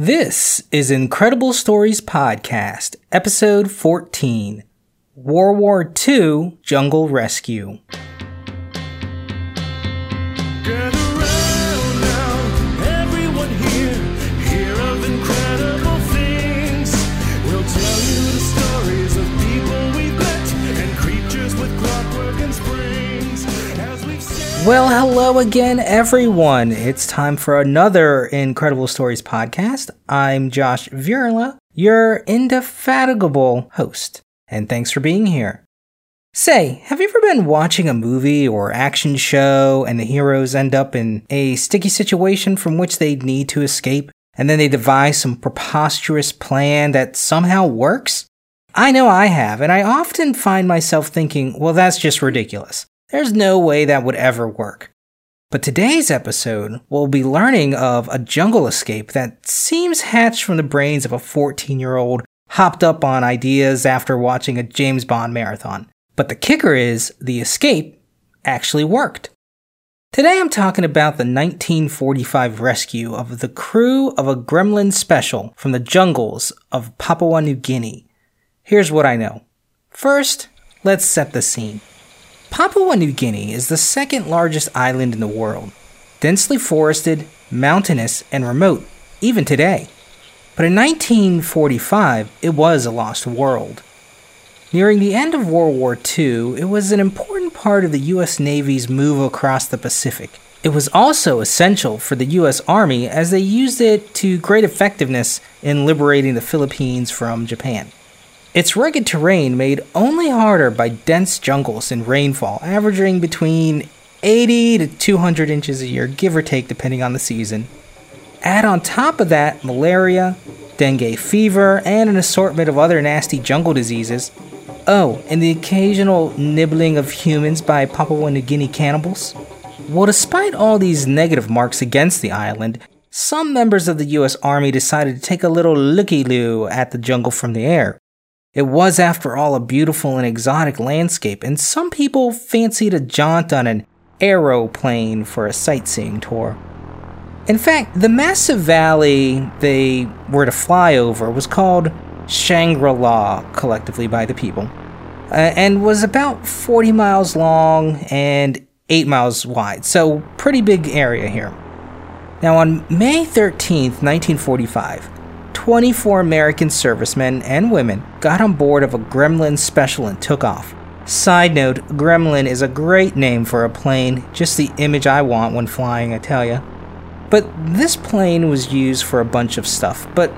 This is Incredible Stories Podcast, Episode 14 World War II Jungle Rescue. Well, hello again, everyone. It's time for another Incredible Stories podcast. I'm Josh Virla, your indefatigable host, and thanks for being here. Say, have you ever been watching a movie or action show and the heroes end up in a sticky situation from which they need to escape, and then they devise some preposterous plan that somehow works? I know I have, and I often find myself thinking, well, that's just ridiculous. There's no way that would ever work. But today's episode, we'll be learning of a jungle escape that seems hatched from the brains of a 14 year old hopped up on ideas after watching a James Bond marathon. But the kicker is, the escape actually worked. Today I'm talking about the 1945 rescue of the crew of a gremlin special from the jungles of Papua New Guinea. Here's what I know. First, let's set the scene. Papua New Guinea is the second largest island in the world, densely forested, mountainous, and remote, even today. But in 1945, it was a lost world. Nearing the end of World War II, it was an important part of the US Navy's move across the Pacific. It was also essential for the US Army as they used it to great effectiveness in liberating the Philippines from Japan. Its rugged terrain made only harder by dense jungles and rainfall, averaging between 80 to 200 inches a year, give or take, depending on the season. Add on top of that malaria, dengue fever, and an assortment of other nasty jungle diseases. Oh, and the occasional nibbling of humans by Papua New Guinea cannibals. Well, despite all these negative marks against the island, some members of the US Army decided to take a little looky loo at the jungle from the air. It was, after all, a beautiful and exotic landscape, and some people fancied a jaunt on an aeroplane for a sightseeing tour. In fact, the massive valley they were to fly over was called Shangri La collectively by the people, uh, and was about 40 miles long and 8 miles wide, so pretty big area here. Now, on May 13th, 1945, 24 American servicemen and women got on board of a Gremlin special and took off. Side note Gremlin is a great name for a plane, just the image I want when flying, I tell ya. But this plane was used for a bunch of stuff, but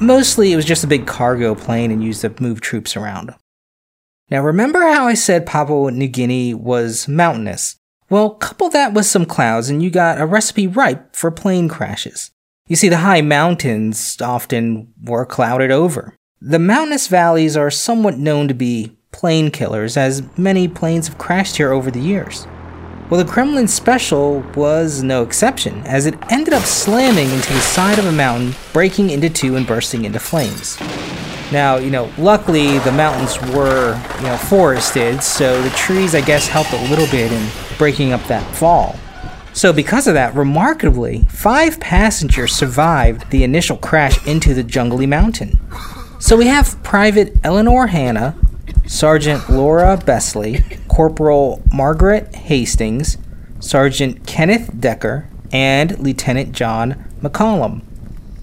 mostly it was just a big cargo plane and used to move troops around. Now, remember how I said Papua New Guinea was mountainous? Well, couple that with some clouds and you got a recipe ripe for plane crashes. You see, the high mountains often were clouded over. The mountainous valleys are somewhat known to be plane killers, as many planes have crashed here over the years. Well, the Gremlin Special was no exception, as it ended up slamming into the side of a mountain, breaking into two and bursting into flames. Now, you know, luckily the mountains were, you know, forested, so the trees, I guess, helped a little bit in breaking up that fall. So, because of that, remarkably, five passengers survived the initial crash into the jungly mountain. So, we have Private Eleanor Hanna, Sergeant Laura Besley, Corporal Margaret Hastings, Sergeant Kenneth Decker, and Lieutenant John McCollum.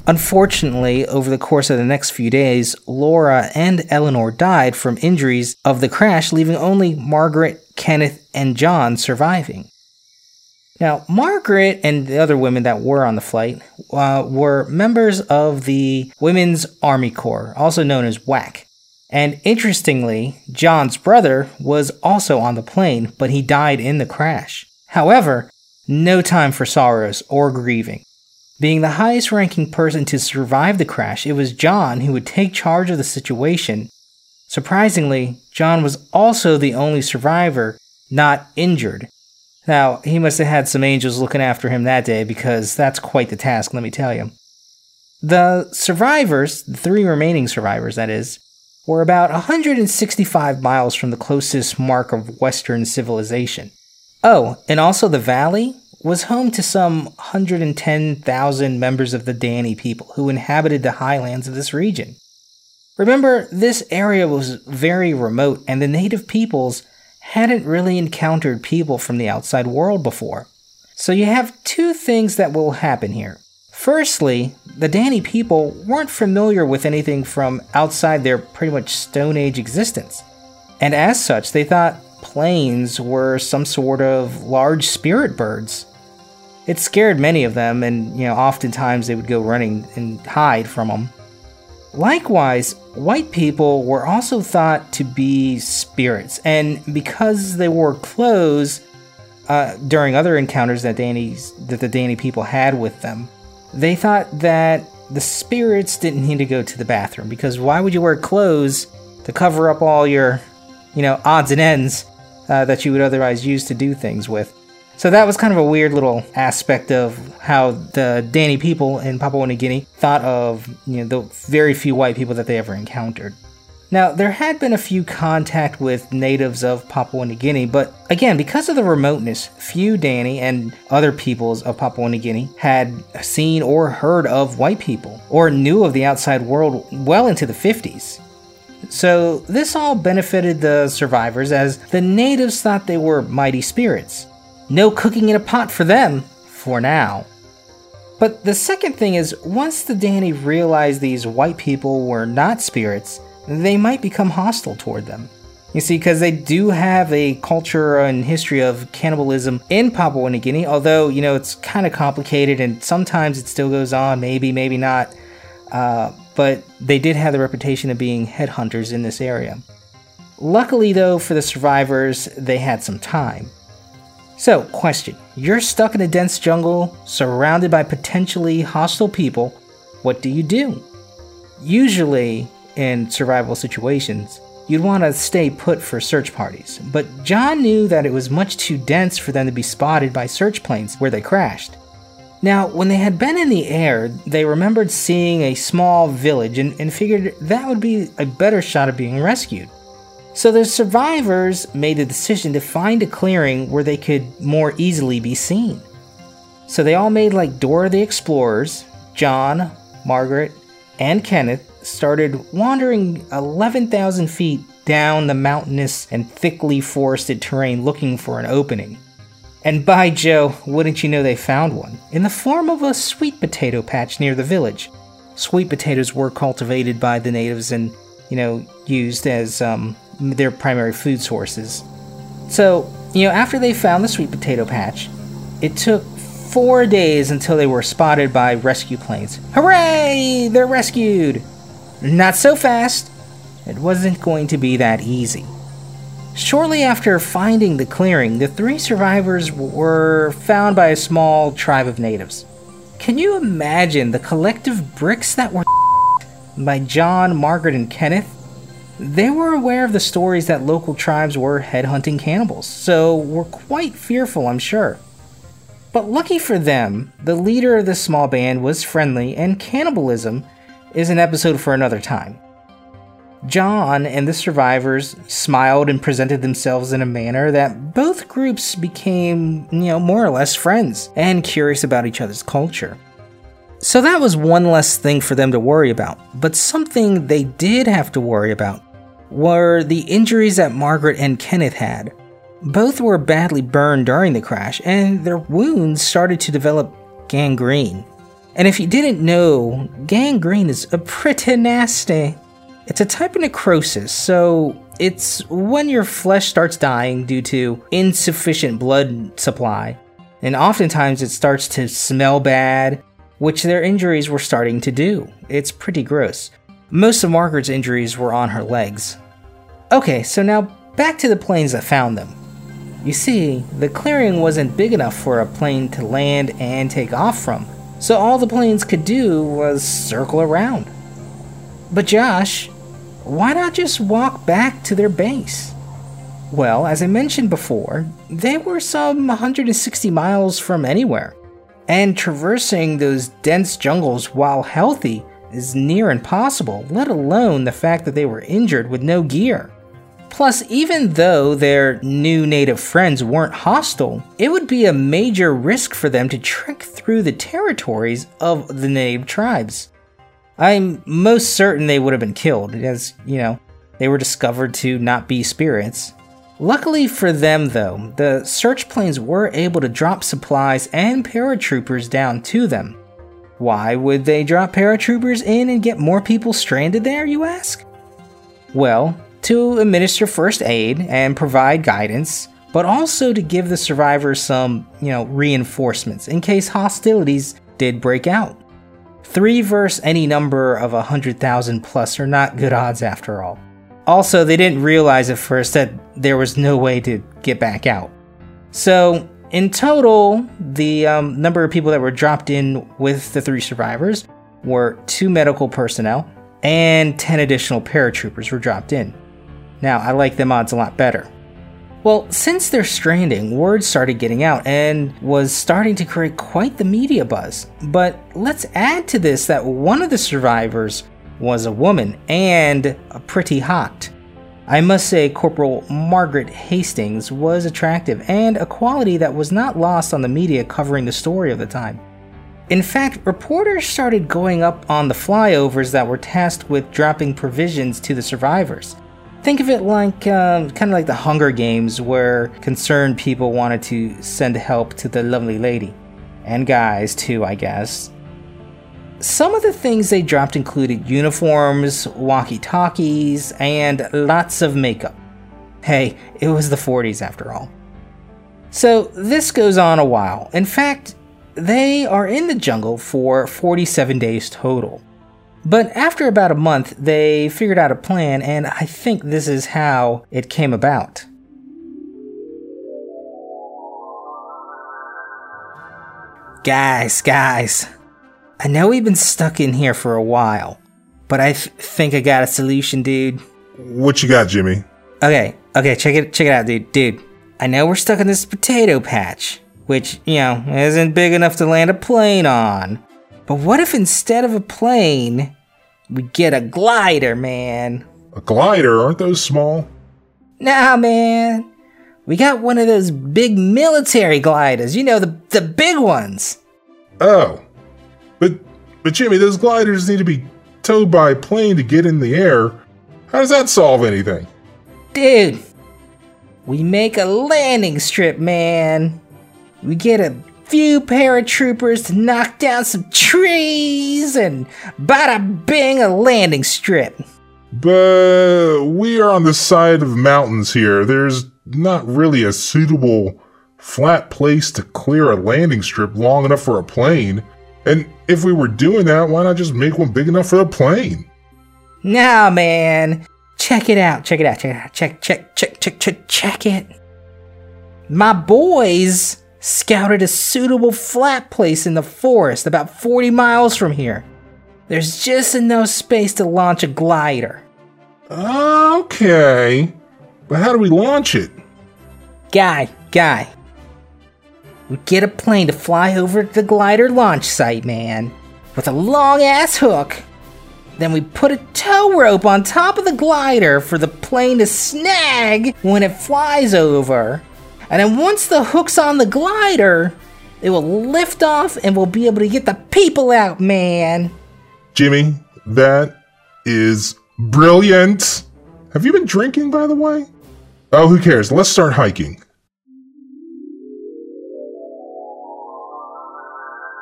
Unfortunately, over the course of the next few days, Laura and Eleanor died from injuries of the crash, leaving only Margaret, Kenneth, and John surviving. Now, Margaret and the other women that were on the flight uh, were members of the Women's Army Corps, also known as WAC. And interestingly, John's brother was also on the plane, but he died in the crash. However, no time for sorrows or grieving. Being the highest ranking person to survive the crash, it was John who would take charge of the situation. Surprisingly, John was also the only survivor not injured. Now, he must have had some angels looking after him that day because that's quite the task, let me tell you. The survivors, the three remaining survivors, that is, were about 165 miles from the closest mark of Western civilization. Oh, and also the valley was home to some 110,000 members of the Dani people who inhabited the highlands of this region. Remember, this area was very remote, and the native peoples hadn't really encountered people from the outside world before. So you have two things that will happen here. Firstly, the Dani people weren't familiar with anything from outside their pretty much Stone Age existence. And as such, they thought planes were some sort of large spirit birds. It scared many of them, and you know, oftentimes they would go running and hide from them. Likewise, white people were also thought to be spirits, and because they wore clothes uh, during other encounters that Dani's that the Dani people had with them, they thought that the spirits didn't need to go to the bathroom because why would you wear clothes to cover up all your, you know, odds and ends uh, that you would otherwise use to do things with? So that was kind of a weird little aspect of how the Dani people in Papua New Guinea thought of you know the very few white people that they ever encountered. Now, there had been a few contact with natives of Papua New Guinea, but again, because of the remoteness, few Dani and other peoples of Papua New Guinea had seen or heard of white people, or knew of the outside world well into the 50s. So, this all benefited the survivors as the natives thought they were mighty spirits. No cooking in a pot for them, for now. But the second thing is, once the Dani realized these white people were not spirits, they might become hostile toward them. You see, because they do have a culture and history of cannibalism in Papua New Guinea, although, you know, it's kind of complicated and sometimes it still goes on, maybe, maybe not. Uh, but they did have the reputation of being headhunters in this area. Luckily, though, for the survivors, they had some time. So, question You're stuck in a dense jungle, surrounded by potentially hostile people. What do you do? Usually, in survival situations, you'd want to stay put for search parties, but John knew that it was much too dense for them to be spotted by search planes where they crashed. Now, when they had been in the air, they remembered seeing a small village and, and figured that would be a better shot of being rescued. So the survivors made the decision to find a clearing where they could more easily be seen. So they all made like Dora the Explorers, John, Margaret, and Kenneth started wandering 11,000 feet down the mountainous and thickly forested terrain looking for an opening. And by Joe, wouldn't you know they found one, in the form of a sweet potato patch near the village. Sweet potatoes were cultivated by the natives and, you know, used as um, their primary food sources. So, you know, after they found the sweet potato patch, it took four days until they were spotted by rescue planes. Hooray! They're rescued! Not so fast. It wasn't going to be that easy. Shortly after finding the clearing, the three survivors were found by a small tribe of natives. Can you imagine the collective bricks that were by John, Margaret, and Kenneth? They were aware of the stories that local tribes were headhunting cannibals, so were quite fearful, I'm sure. But lucky for them, the leader of this small band was friendly, and cannibalism is an episode for another time. John and the survivors smiled and presented themselves in a manner that both groups became, you know, more or less friends and curious about each other's culture. So that was one less thing for them to worry about, but something they did have to worry about were the injuries that Margaret and Kenneth had. Both were badly burned during the crash, and their wounds started to develop gangrene. And if you didn't know, gangrene is a pretty nasty. It's a type of necrosis, so it's when your flesh starts dying due to insufficient blood supply. And oftentimes it starts to smell bad, which their injuries were starting to do. It's pretty gross. Most of Margaret's injuries were on her legs. Okay, so now back to the planes that found them. You see, the clearing wasn't big enough for a plane to land and take off from, so all the planes could do was circle around. But Josh, why not just walk back to their base? Well, as I mentioned before, they were some 160 miles from anywhere, and traversing those dense jungles while healthy is near impossible, let alone the fact that they were injured with no gear. Plus, even though their new native friends weren't hostile, it would be a major risk for them to trek through the territories of the native tribes. I'm most certain they would have been killed, as, you know, they were discovered to not be spirits. Luckily for them, though, the search planes were able to drop supplies and paratroopers down to them. Why would they drop paratroopers in and get more people stranded there, you ask? Well, to administer first aid and provide guidance, but also to give the survivors some, you know, reinforcements in case hostilities did break out. Three versus any number of a hundred thousand plus are not good odds after all. Also, they didn't realize at first that there was no way to get back out. So, in total, the um, number of people that were dropped in with the three survivors were two medical personnel and 10 additional paratroopers were dropped in. Now, I like them odds a lot better. Well, since their stranding, word started getting out and was starting to create quite the media buzz. But let's add to this that one of the survivors was a woman and pretty hot. I must say, Corporal Margaret Hastings was attractive and a quality that was not lost on the media covering the story of the time. In fact, reporters started going up on the flyovers that were tasked with dropping provisions to the survivors. Think of it like um, kind of like the Hunger Games, where concerned people wanted to send help to the lovely lady. And guys, too, I guess. Some of the things they dropped included uniforms, walkie talkies, and lots of makeup. Hey, it was the 40s after all. So, this goes on a while. In fact, they are in the jungle for 47 days total. But after about a month, they figured out a plan, and I think this is how it came about. Guys, guys, I know we've been stuck in here for a while, but I th- think I got a solution, dude. What you got, Jimmy? Okay, okay, check it, check it out, dude. Dude, I know we're stuck in this potato patch, which you know isn't big enough to land a plane on. But what if instead of a plane, we get a glider, man? A glider? Aren't those small? Nah, man. We got one of those big military gliders. You know the the big ones. Oh. But but Jimmy, those gliders need to be towed by a plane to get in the air. How does that solve anything? Dude, we make a landing strip, man. We get a few paratroopers to knock down some trees, and bada bing, a landing strip. But we are on the side of mountains here. There's not really a suitable flat place to clear a landing strip long enough for a plane. And if we were doing that, why not just make one big enough for a plane? Nah, man. Check it out. Check it out. Check it out. Check, check, check, check, check, check it. My boys scouted a suitable flat place in the forest about 40 miles from here. There's just enough space to launch a glider. Okay. But how do we launch it? Guy, guy. We get a plane to fly over the glider launch site, man, with a long ass hook. Then we put a tow rope on top of the glider for the plane to snag when it flies over. And then once the hook's on the glider, it will lift off and we'll be able to get the people out, man. Jimmy, that is brilliant. Have you been drinking, by the way? Oh, who cares? Let's start hiking.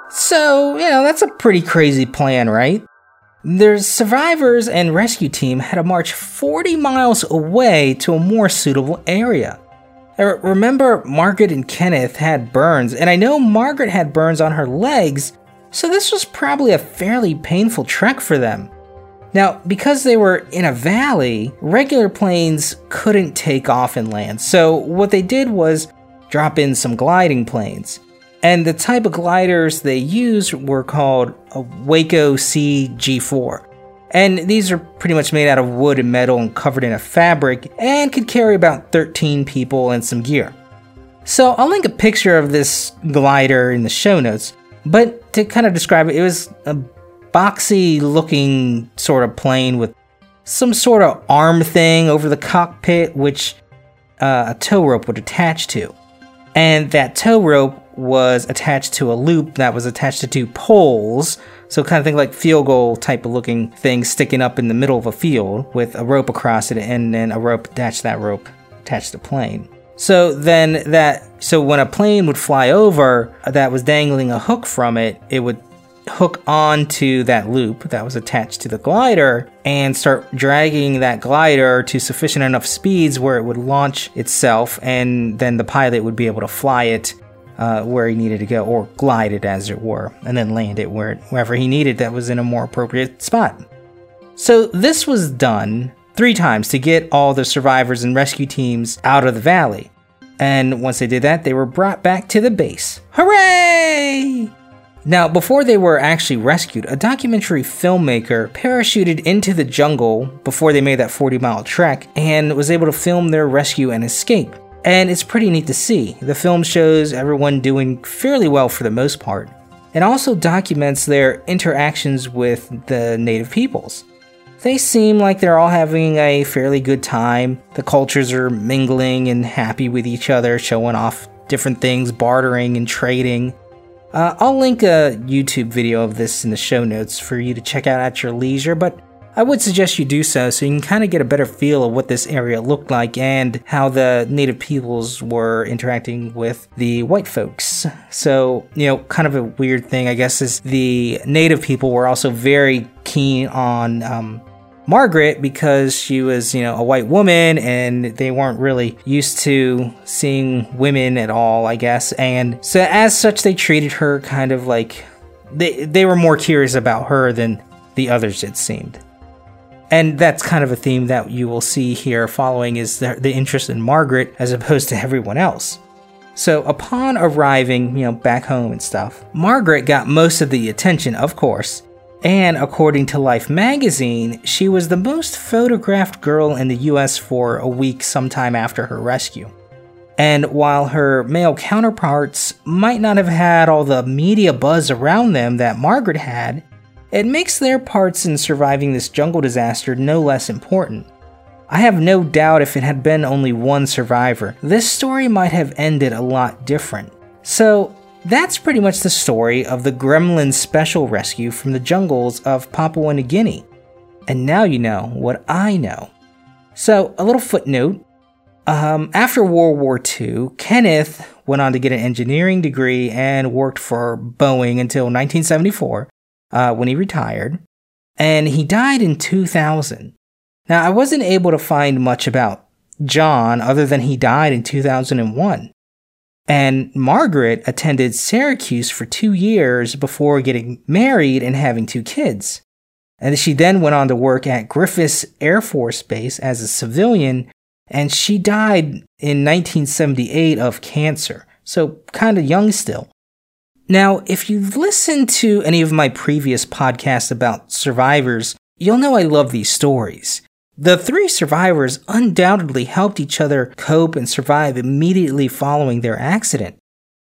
So, you know, that's a pretty crazy plan, right? Their survivors and rescue team had to march 40 miles away to a more suitable area. Uh, Remember, Margaret and Kenneth had burns, and I know Margaret had burns on her legs, so this was probably a fairly painful trek for them. Now, because they were in a valley, regular planes couldn't take off and land, so what they did was drop in some gliding planes. And the type of gliders they used were called a Waco CG4. And these are pretty much made out of wood and metal and covered in a fabric and could carry about 13 people and some gear. So I'll link a picture of this glider in the show notes, but to kind of describe it, it was a boxy looking sort of plane with some sort of arm thing over the cockpit, which uh, a tow rope would attach to. And that tow rope was attached to a loop that was attached to two poles. So, kind of think like field goal type of looking thing sticking up in the middle of a field with a rope across it and then a rope attached that rope attached to the plane. So then that so when a plane would fly over that was dangling a hook from it, it would hook onto that loop that was attached to the glider and start dragging that glider to sufficient enough speeds where it would launch itself and then the pilot would be able to fly it uh, where he needed to go or glide it as it were and then land it where, wherever he needed that was in a more appropriate spot. So this was done three times to get all the survivors and rescue teams out of the valley. And once they did that, they were brought back to the base. Hooray! Now, before they were actually rescued, a documentary filmmaker parachuted into the jungle before they made that 40 mile trek and was able to film their rescue and escape. And it's pretty neat to see. The film shows everyone doing fairly well for the most part, and also documents their interactions with the native peoples. They seem like they're all having a fairly good time. The cultures are mingling and happy with each other, showing off different things, bartering and trading. Uh, I'll link a YouTube video of this in the show notes for you to check out at your leisure, but I would suggest you do so so you can kind of get a better feel of what this area looked like and how the native peoples were interacting with the white folks. So, you know, kind of a weird thing, I guess, is the native people were also very keen on um, Margaret because she was, you know, a white woman and they weren't really used to seeing women at all, I guess. And so as such they treated her kind of like they they were more curious about her than the others it seemed. And that's kind of a theme that you will see here following is the, the interest in Margaret as opposed to everyone else. So upon arriving, you know, back home and stuff, Margaret got most of the attention, of course, and according to Life magazine, she was the most photographed girl in the US for a week sometime after her rescue. And while her male counterparts might not have had all the media buzz around them that Margaret had, it makes their parts in surviving this jungle disaster no less important. I have no doubt if it had been only one survivor, this story might have ended a lot different. So, that's pretty much the story of the Gremlin special rescue from the jungles of Papua New Guinea. And now you know what I know. So, a little footnote. Um, after World War II, Kenneth went on to get an engineering degree and worked for Boeing until 1974 uh, when he retired. And he died in 2000. Now, I wasn't able to find much about John other than he died in 2001. And Margaret attended Syracuse for two years before getting married and having two kids. And she then went on to work at Griffiss Air Force Base as a civilian, and she died in 1978 of cancer, so kind of young still. Now, if you've listened to any of my previous podcasts about survivors, you'll know I love these stories. The three survivors undoubtedly helped each other cope and survive immediately following their accident.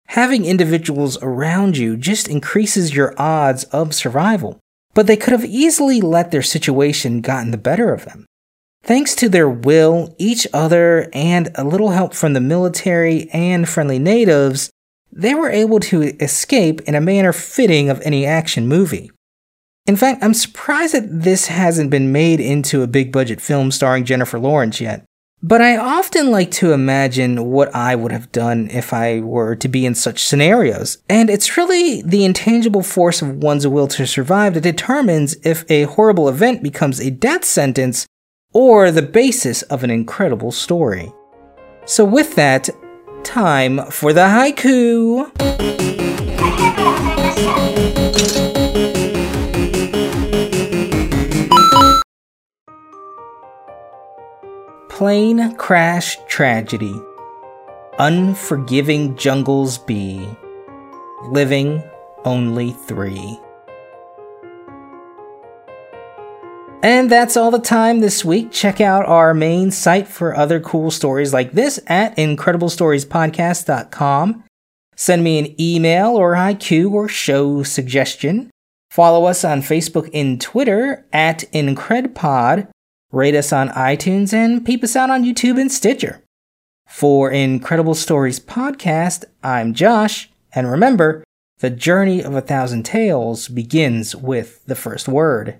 Having individuals around you just increases your odds of survival, but they could have easily let their situation gotten the better of them. Thanks to their will, each other, and a little help from the military and friendly natives, they were able to escape in a manner fitting of any action movie. In fact, I'm surprised that this hasn't been made into a big budget film starring Jennifer Lawrence yet. But I often like to imagine what I would have done if I were to be in such scenarios. And it's really the intangible force of one's will to survive that determines if a horrible event becomes a death sentence or the basis of an incredible story. So, with that, time for the haiku. Plane crash tragedy. Unforgiving jungles be. Living only three. And that's all the time this week. Check out our main site for other cool stories like this at incrediblestoriespodcast.com. Send me an email or IQ or show suggestion. Follow us on Facebook and Twitter at IncredPod rate us on iTunes, and peep us out on YouTube and Stitcher. For Incredible Stories Podcast, I'm Josh, and remember, the journey of a thousand tales begins with the first word.